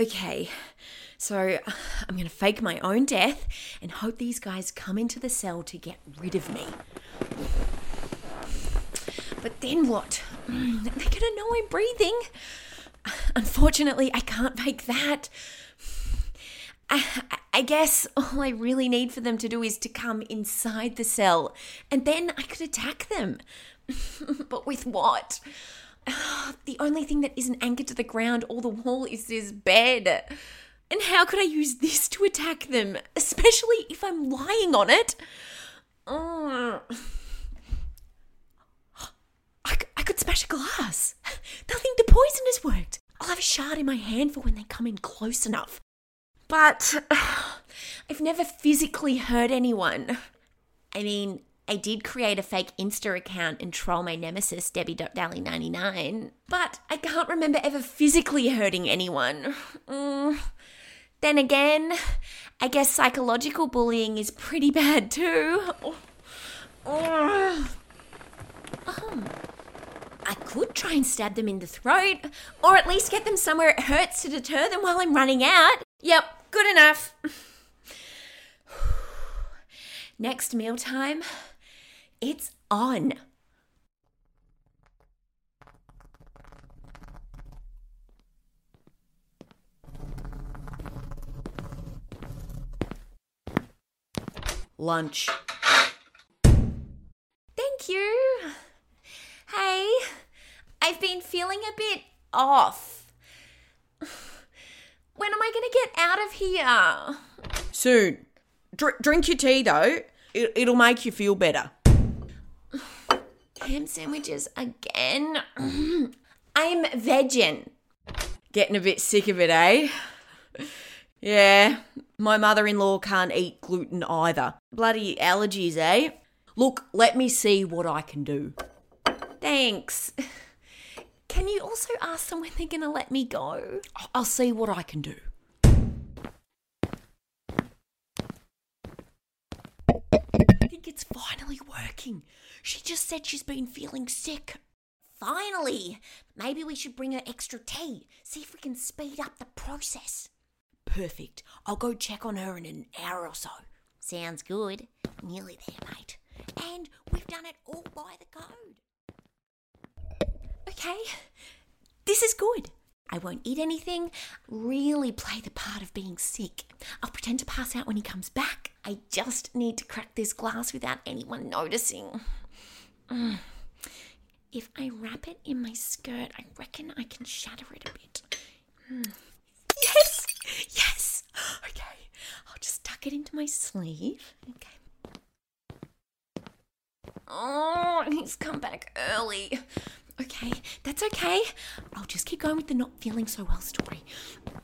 Okay, so I'm gonna fake my own death and hope these guys come into the cell to get rid of me. But then what? Mm, They're gonna know I'm breathing. Unfortunately, I can't fake that. I, I guess all I really need for them to do is to come inside the cell, and then I could attack them. but with what? The only thing that isn't anchored to the ground or the wall is this bed. And how could I use this to attack them, especially if I'm lying on it? I, could smash a glass. Think the poison has worked. I'll have a shard in my hand for when they come in close enough. But I've never physically hurt anyone. I mean, I did create a fake Insta account and troll my nemesis, Debbie.Dally99, but I can't remember ever physically hurting anyone. Mm. Then again, I guess psychological bullying is pretty bad too. Oh. I could try and stab them in the throat, or at least get them somewhere it hurts to deter them while I'm running out. Yep, good enough. Next mealtime, it's on. Lunch. Thank you. Hey, I've been feeling a bit off. When am I going to get out of here? Soon. Dr- drink your tea though. It- it'll make you feel better. Ham sandwiches again. I'm vegan. Getting a bit sick of it, eh? Yeah, my mother in law can't eat gluten either. Bloody allergies, eh? Look, let me see what I can do. Thanks. Can you also ask them when they're going to let me go? I'll see what I can do. Working. She just said she's been feeling sick. Finally! Maybe we should bring her extra tea. See if we can speed up the process. Perfect. I'll go check on her in an hour or so. Sounds good. Nearly there, mate. And we've done it all by the code. Okay, this is good. I won't eat anything, really play the part of being sick. I'll pretend to pass out when he comes back. I just need to crack this glass without anyone noticing. Mm. If I wrap it in my skirt, I reckon I can shatter it a bit. Mm. Yes! Yes! Okay, I'll just tuck it into my sleeve. Okay. Oh, he's come back early. Okay, that's okay. I'll just keep going with the not feeling so well story.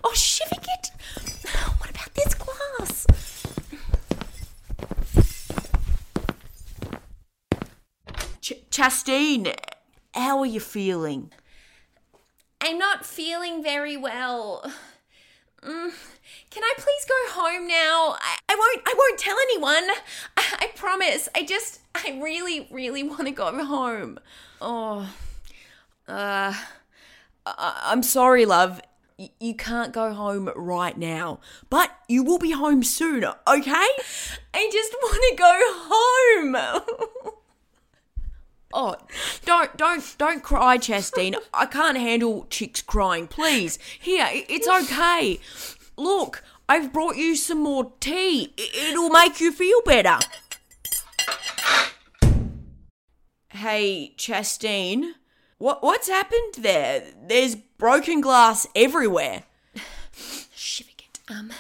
Oh, Shivigit! What about this glass? Ch- Chastine, how are you feeling? I'm not feeling very well. Mm, can I please go home now? I, I won't. I won't tell anyone. I, I promise. I just. I really, really want to go home. Oh, uh, I- I'm sorry, love. Y- you can't go home right now, but you will be home soon, okay? I just want to go home. Oh, don't, don't, don't cry, Chastine. I can't handle chicks crying. Please, here, it's okay. Look, I've brought you some more tea. It'll make you feel better. Hey, Chastine, what what's happened there? There's broken glass everywhere. Shivigit. Um.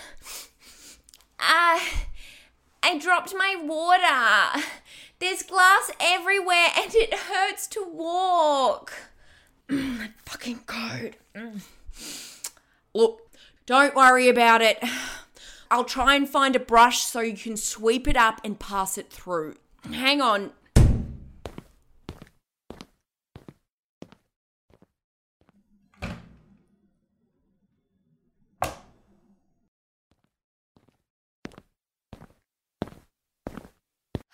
Uh, I dropped my water. There's glass everywhere and it hurts to walk. Mm, fucking code. Look, don't worry about it. I'll try and find a brush so you can sweep it up and pass it through. Hang on.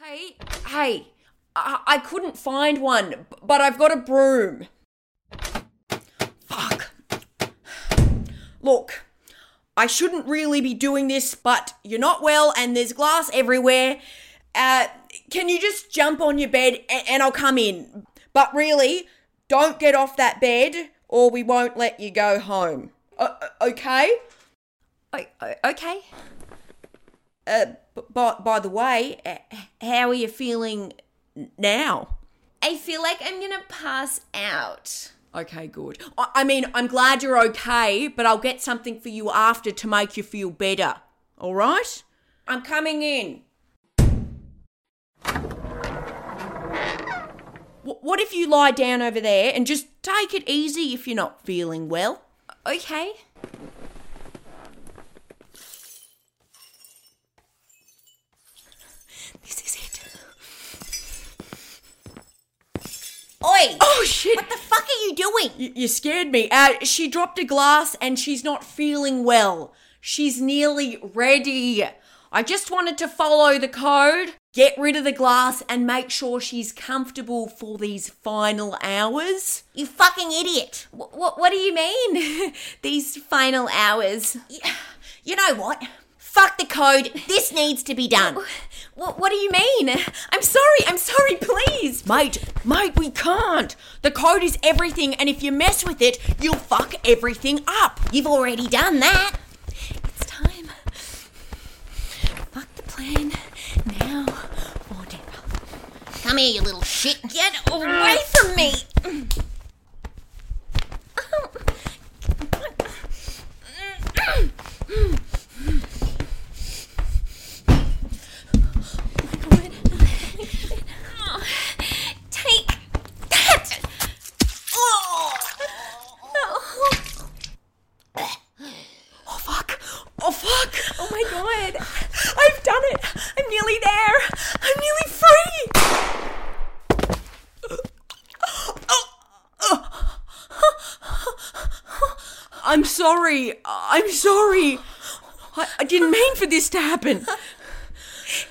Hey, hey, I, I couldn't find one, but I've got a broom. Fuck. Look, I shouldn't really be doing this, but you're not well and there's glass everywhere. Uh, can you just jump on your bed and, and I'll come in? But really, don't get off that bed or we won't let you go home. Uh, okay? O- o- okay. Uh, by, by the way, uh, how are you feeling now? I feel like I'm gonna pass out. Okay, good. I, I mean, I'm glad you're okay, but I'll get something for you after to make you feel better. All right? I'm coming in. What if you lie down over there and just take it easy if you're not feeling well? Okay. This is it. Oi! Oh shit! What the fuck are you doing? Y- you scared me. Uh, she dropped a glass and she's not feeling well. She's nearly ready. I just wanted to follow the code, get rid of the glass, and make sure she's comfortable for these final hours. You fucking idiot. What, what, what do you mean? These final hours. You know what? Fuck the code. This needs to be done. What, what do you mean? I'm sorry. I'm sorry, please. Mate, mate, we can't. The code is everything, and if you mess with it, you'll fuck everything up. You've already done that. It's time. Fuck the plan. Now or never. Come here, you little shit. Get away from me. Take that. Oh. Oh fuck! Oh fuck! Oh my god! I've done it! I'm nearly there! I'm nearly free! I'm sorry. I'm sorry. I, I didn't mean for this to happen.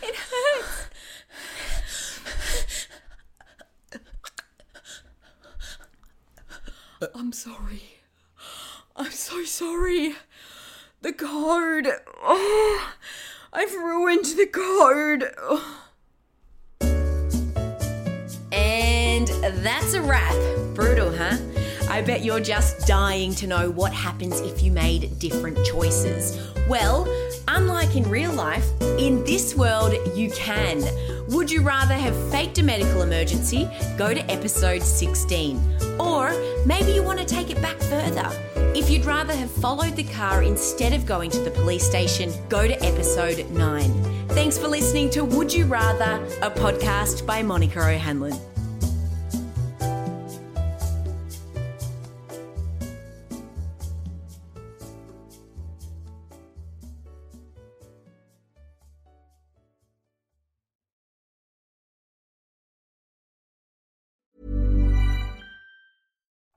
It hurts! I'm sorry. I'm so sorry. The code. Oh, I've ruined the code. Oh. And that's a wrap. Brutal, huh? I bet you're just dying to know what happens if you made different choices. Well, unlike in real life, in this world you can. Would you rather have faked a medical emergency? Go to episode 16. Or maybe you want to take it back further. If you'd rather have followed the car instead of going to the police station, go to episode 9. Thanks for listening to Would You Rather, a podcast by Monica O'Hanlon.